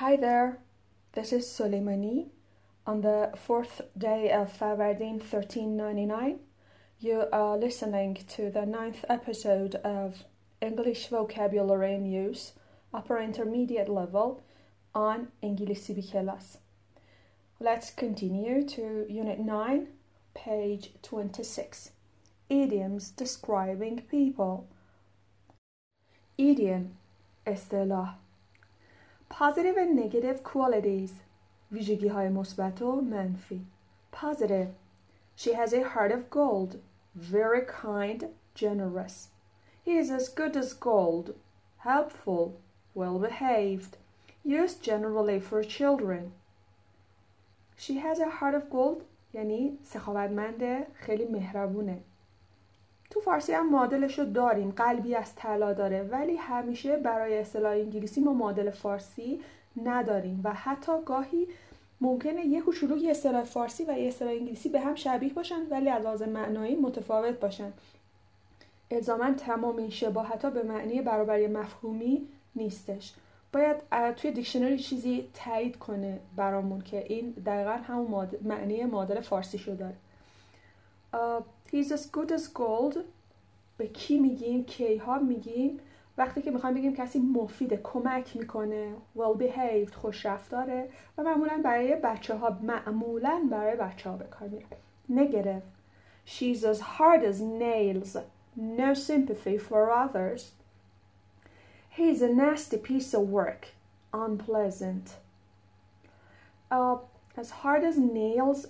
Hi there, this is Soleimani. On the fourth day of uh, February, 1399, you are listening to the ninth episode of English Vocabulary in Use, Upper Intermediate Level, on İngilizce bir. Let's continue to Unit 9, page 26. Idioms describing people. Idiom, Estela. Positive and negative qualities ویژگی های مثبت و منفی Positive She has a heart of gold very kind generous He is as good as gold helpful well behaved used generally for children She has a heart of gold یعنی سخاوتمنده خیلی مهربونه تو فارسی هم معادلش رو داریم. قلبی از طلا داره. ولی همیشه برای اصطلاح انگلیسی ما معادل فارسی نداریم. و حتی گاهی ممکنه یک کوچولو یه اصطلاح فارسی و یه اصطلاح انگلیسی به هم شبیه باشن ولی از لحاظ معنایی متفاوت باشن. الزاما تمام این شباهت ها به معنی برابری مفهومی نیستش. باید توی دیکشنری چیزی تایید کنه برامون که این دقیقا همون معنی معادل فارسی شو داره he's as good as gold به کی میگیم کی ها میگیم وقتی که میخوایم بگیم کسی مفیده کمک میکنه well behaved خوش رفتاره و معمولا برای بچه ها معمولا برای بچه ها به کار میره negative she's as hard as nails no sympathy for others he's a nasty piece of work unpleasant uh, as hard as nails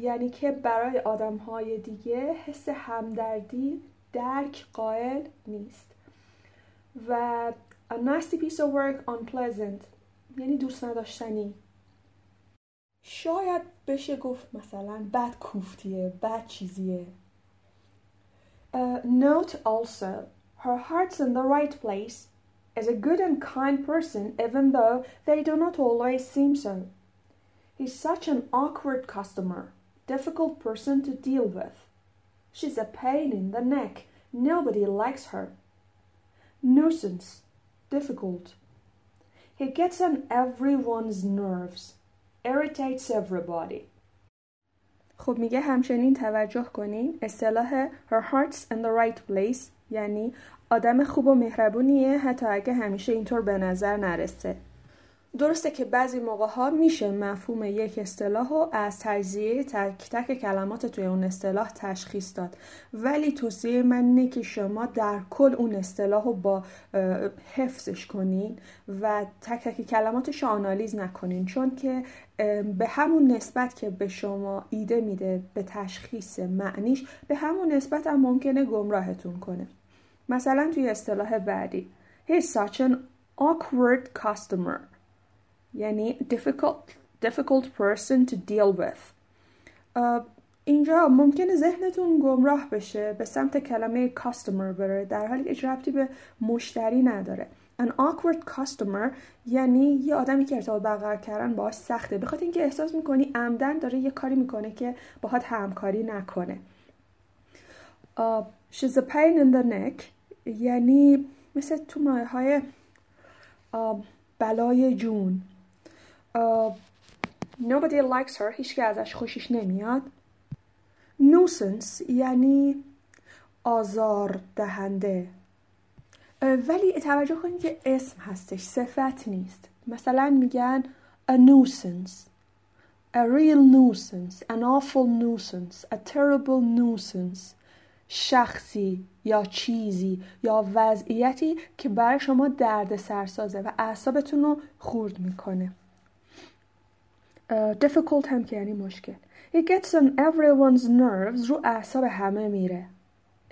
یعنی که برای آدم های دیگه حس همدردی درک قائل نیست و a nasty piece of work unpleasant یعنی دوست نداشتنی شاید بشه گفت مثلا بد کوفتیه بد چیزیه uh, note also her heart's in the right place is a good and kind person even though they do not always seem so He's such an awkward customer, difficult person to deal with. She's a pain in the neck. Nobody likes her. Nuisance, difficult. He gets on everyone's nerves, irritates everybody. خب میگه همچنین توجه کنین اصطلاح her heart's in the right place یعنی آدم خوب و مهربونیه حتی اگه همیشه اینطور به نظر نرسه درسته که بعضی موقع ها میشه مفهوم یک اصطلاح رو از تجزیه تک تک کلمات توی اون اصطلاح تشخیص داد. ولی توصیه من اینه که شما در کل اون اصطلاح رو با حفظش کنین و تک تک کلماتش رو آنالیز نکنین. چون که به همون نسبت که به شما ایده میده به تشخیص معنیش به همون نسبت هم ممکنه گمراهتون کنه. مثلا توی اصطلاح بعدی He's such an awkward customer. یعنی difficult, difficult person to deal with. اینجا ممکنه ذهنتون گمراه بشه به سمت کلمه customer بره در حالی که ربطی به مشتری نداره. An awkward customer یعنی یه آدمی که ارتباط برقرار کردن باهاش سخته. بخاطر اینکه احساس می‌کنی عمدن داره یه کاری می‌کنه که باهات همکاری نکنه. uh, she's a pain in the neck یعنی مثل تو مایه های uh, بلای جون. Uh, nobody likes her هیچ ازش خوشش نمیاد. Nuisance یعنی آزار دهنده ولی توجه کنید که اسم هستش صفت نیست. مثلا میگن a nuisance a real nuisance an awful nuisance a terrible nuisance شخصی یا چیزی یا وضعیتی که برای شما درد سرسازه و اعصابتون رو خورد می‌کنه. difficult هم که یعنی مشکل It gets on everyone's nerves رو اعصاب همه میره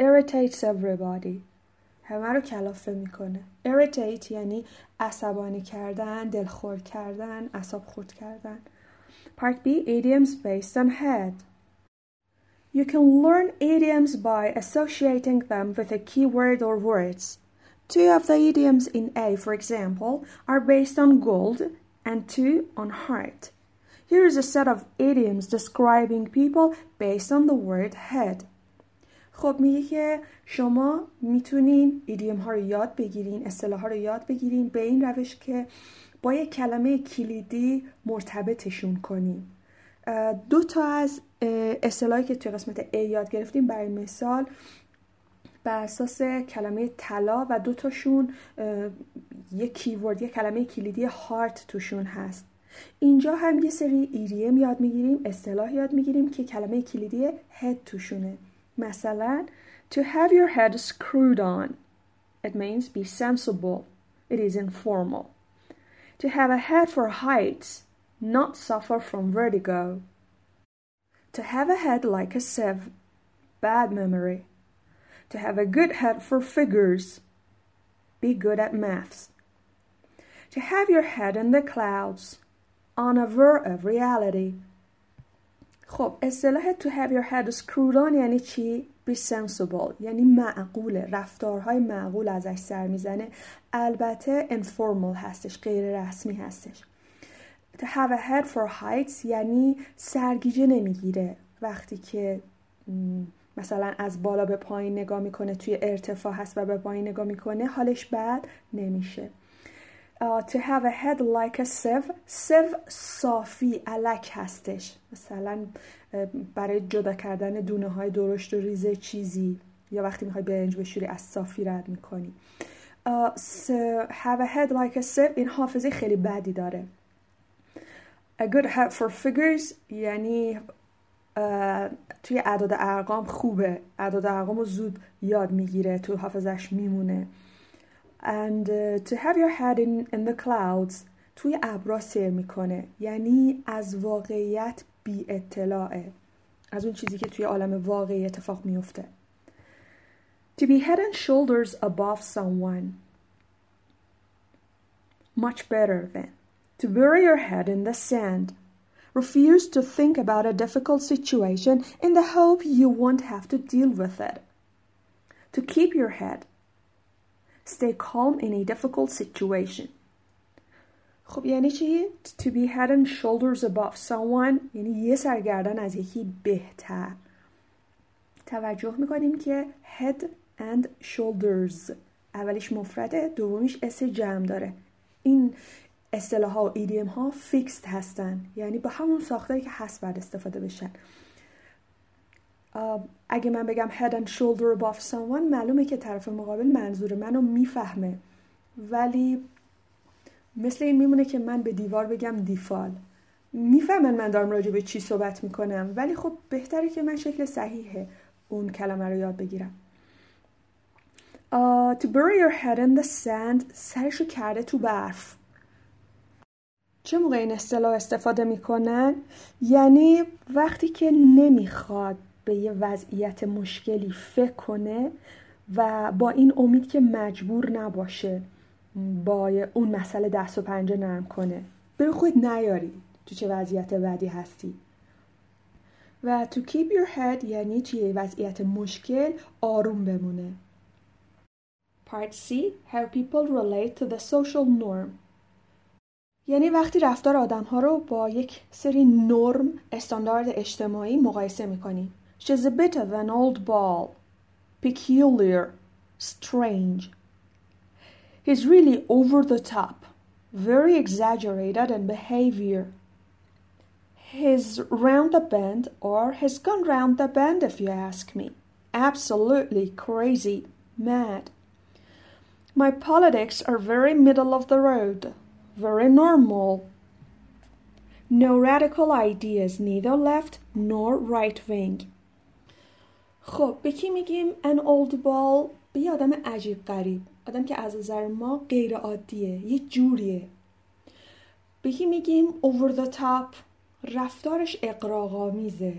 irritates everybody همه رو کلافه میکنه irritate یعنی عصبانی کردن دلخور کردن اعصاب خورد کردن Part B idioms based on head You can learn idioms by associating them with a keyword or words. Two of the idioms in A, for example, are based on gold and two on heart. Here is a set of idioms describing people based on the word head. خب میگه که شما می‌تونین ایدیم ها رو یاد بگیرین اصطلاح ها رو یاد بگیرین به این روش که با یک کلمه کلیدی مرتبطشون کنیم دو تا از اصطلاحی که توی قسمت A یاد گرفتیم برای مثال بر اساس کلمه طلا و دو تاشون یک کیورد یک کلمه کلیدی هارت توشون هست اینجا هم یه سری ایریم یاد میگیریم اصطلاح یاد میگیریم که کلمه کلیدی هد توشونه مثلا to have your head screwed on it means be sensible it is informal to have a head for heights not suffer from vertigo to have a head like a sieve bad memory to have a good head for figures be good at maths to have your head in the clouds unaware of reality. خب اصطلاح to have your head screwed on یعنی چی؟ be sensible یعنی معقوله. رفتارهای معقول ازش سر می‌زنه. البته informal هستش غیر رسمی هستش. To have a head for heights یعنی سرگیجه نمی‌گیره. وقتی که مثلا از بالا به پایین نگاه می‌کنه توی ارتفاع هست و به پایین نگاه می‌کنه حالش بد نمیشه. Uh, to have a head like a sieve. Sieve صافی علک هستش. مثلا برای جدا کردن دونه های درشت و ریزه چیزی. یا وقتی می‌خوای برنج بشوری از صافی رد می‌کنی. Uh, so have a head like a sieve. این حافظه خیلی بدی داره. A good head for figures یعنی توی اعداد ارقام خوبه. اعداد ارقام رو زود یاد می‌گیره. تو حافظش میمونه. and uh, to have your head in, in the clouds توی ابرا سیر میکنه یعنی از واقعیت بی اطلاعه از اون چیزی که توی عالم واقعی اتفاق میفته to be head and shoulders above someone much better than to bury your head in the sand refuse to think about a difficult situation in the hope you won't have to deal with it to keep your head stay calm in a difficult situation. خب یعنی چی؟ To be head and shoulders above someone یعنی یه سر و گردن از یکی بهتر. توجه می‌کنیم که head and shoulders اولیش مفرده دومیش s جمع داره. این اصطلاح ها و idiom ها fixed هستن. یعنی با همون ساختاری که هست باید استفاده بشن. اگه من بگم head and shoulder above someone معلومه که طرف مقابل منظور منو می‌فهمه. ولی مثل این میمونه که من به دیوار بگم دیفال. می‌فهمن من دارم راجع به چی صحبت می‌کنم. ولی خب بهتره که من شکل صحیح اون کلمه رو یاد بگیرم. uh, to bury your head in the sand سرشو کرده تو برف. چه موقع این اصطلاح استفاده می‌کنن؟ یعنی وقتی که نمی‌خواد به یه وضعیت مشکلی فکر کنه و با این امید که مجبور نباشه با اون مسئله دست و پنجه نرم کنه. به خود نیاری تو چه وضعیت بدی هستی. و to keep your head یعنی توی وضعیت مشکل آروم بمونه. Part C How people relate to the social norm. یعنی وقتی رفتار آدم ها رو با یک سری نرم استاندارد اجتماعی مقایسه می‌کنی. She's a bit of an old ball peculiar strange He's really over the top very exaggerated in behavior He's round the bend or has gone round the bend if you ask me absolutely crazy mad My politics are very middle of the road very normal. No radical ideas, neither left nor right wing. خب به کی میگیم؟ An old ball به یه آدم عجیب غریب. آدم که از نظر ما غیر عادیه یه جوریه. به کی میگیم؟ Over the top رفتارش اقراقامیزه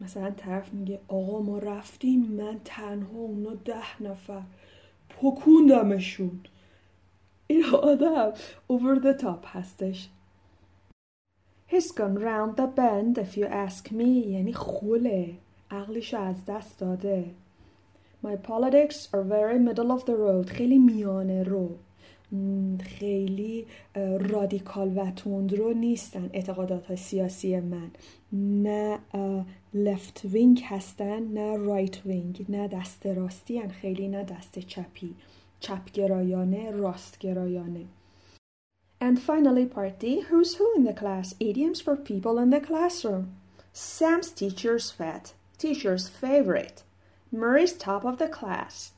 مثلا طرف میگه آقا ما رفتیم من تنها اونا ده نفر. پکوندمشون. این آدم over the top هستش. He's gone round the bend if you ask me. یعنی خله. عقلش از دست داده. My politics are very middle of the road. خیلی میانه رو. خیلی رادیکال و تندرو نیستن اعتقادات سیاسی من. نه left wing هستن نه right wing نه دست راستی هن خیلی نه دست چپی. چپگرایانه راستگرایانه. And finally, part D. Who's Who in the Class? Idioms for people in the classroom. Sam's teacher's pet, teacher's favorite. Murray's top of the class.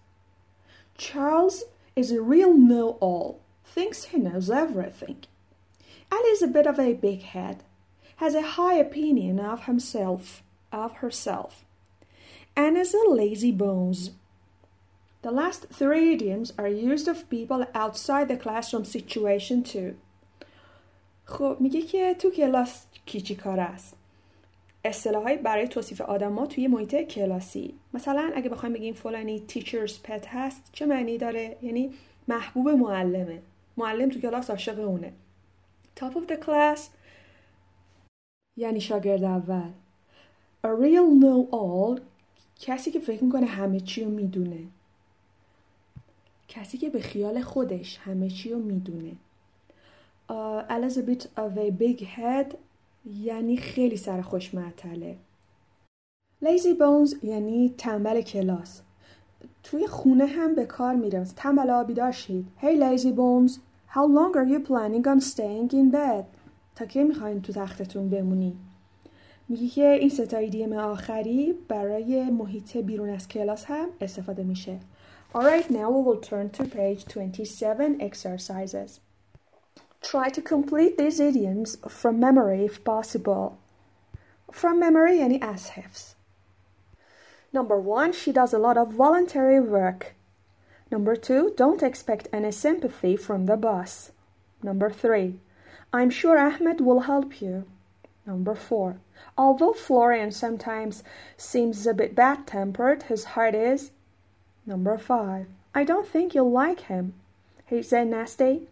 Charles is a real know all, thinks he knows everything. Ali's a bit of a big head, has a high opinion of himself, of herself, and is a lazy bones. The last three idioms are used of people outside the classroom situation too. خب میگه که تو کلاس کی چی کار است اصطلاحایی برای توصیف آدما توی محیط کلاسی. مثلا اگه بخوایم بگیم فلانی تیچرز پت هست چه معنی داره؟ یعنی محبوب معلمه. معلم تو کلاس عاشق اونه. Top of the class یعنی شاگرد اول. A real know all کسی که فکر می‌کنه همه چی رو می‌دونه. کسی که به خیال خودش همه چی رو می‌دونه. Elizabeth of a big head یعنی خیلی سر خوش معطله. لیزی بونز یعنی تنبل کلاس. توی خونه هم به کار میره تنبل آبی داشتید؟ Hey lazy bones. How long are you planning on staying in bed? تا کی می‌خواین تو تختتون بمونی؟ میگه که این ستا ایدیم آخری برای محیط بیرون از کلاس هم استفاده میشه. Alright now we will turn to page 27 exercises. Try to complete these idioms from memory if possible. From memory any SHIFs. Number one, she does a lot of voluntary work. Number two, don't expect any sympathy from the boss. Number three, I'm sure Ahmed will help you. Number four, although Florian sometimes seems a bit bad tempered, his heart is. Number five, I don't think you'll like him. He's a nasty,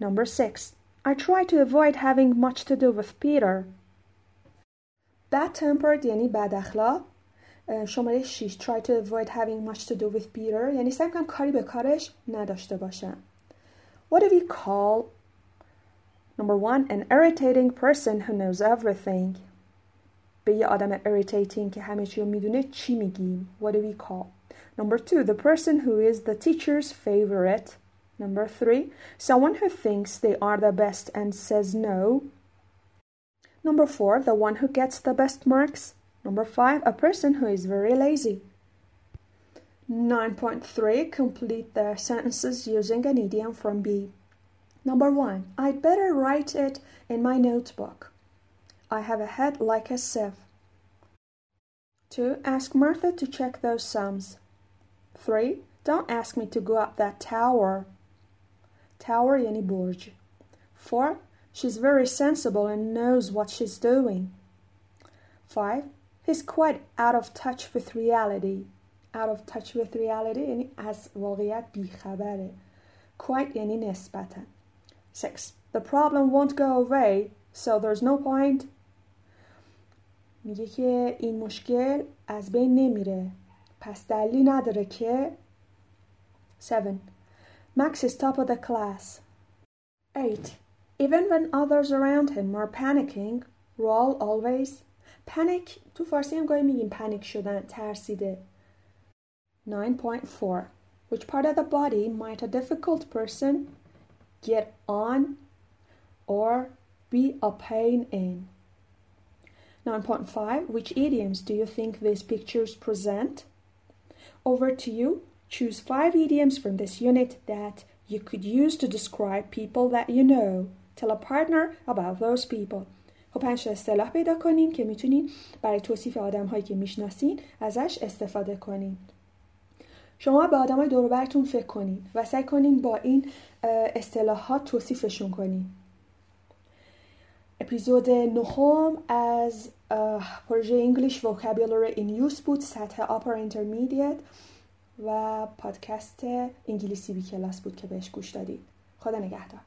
Number six, I try to avoid having much to do with Peter. Bad tempered یعنی بد اخلاق شماره 6 try to avoid having much to do with Peter یعنی سعی کنم کاری به کارش نداشته باشم What do we call Number one, an irritating person who knows everything. به یه آدم irritating که همه چی رو میدونه چی میگیم؟ What do we call? Number two, the person who is the teacher's favorite. Number three, someone who thinks they are the best and says no. Number four, the one who gets the best marks. Number five, a person who is very lazy. 9.3 Complete the sentences using an idiom from B. Number one, I'd better write it in my notebook. I have a head like a sieve. 2. Ask Martha to check those sums. 3. Don't ask me to go up that tower Tower یعنی برج. 4. She's very sensible and knows what she's doing. 5. He's quite out of touch with reality. Out of touch with reality یعنی از واقعیت بیخبره. Quite یعنی نسبتا. 6. The problem won't go away, so there's no point. میگه که این مشکل از بین نمیره. پس دلیلی نداره که 7. Max is top of the class. 8. Even when others around him are panicking, Rawl always panic تو فارسی هم گاهی میگیم پنیک شدن ترسیده 9.4 Which part of the body might a difficult person get on or be a pain in? 9.5 Which idioms do you think these pictures present? Over to you Choose five idioms from this unit that you could use to describe people that you know. Tell a partner about those people. خب پنج اصطلاح پیدا کنین که میتونین برای توصیف آدم هایی که میشناسین ازش استفاده کنین. شما به آدم های براتون فکر کنین و سعی کنین با این اصطلاحات توصیفشون کنین. اپیزود نهم از پروژه English Vocabulary in Use بود سطح Upper Intermediate و پادکست انگلیسی بی کلاس بود که بهش گوش دادید. خدا نگهدار.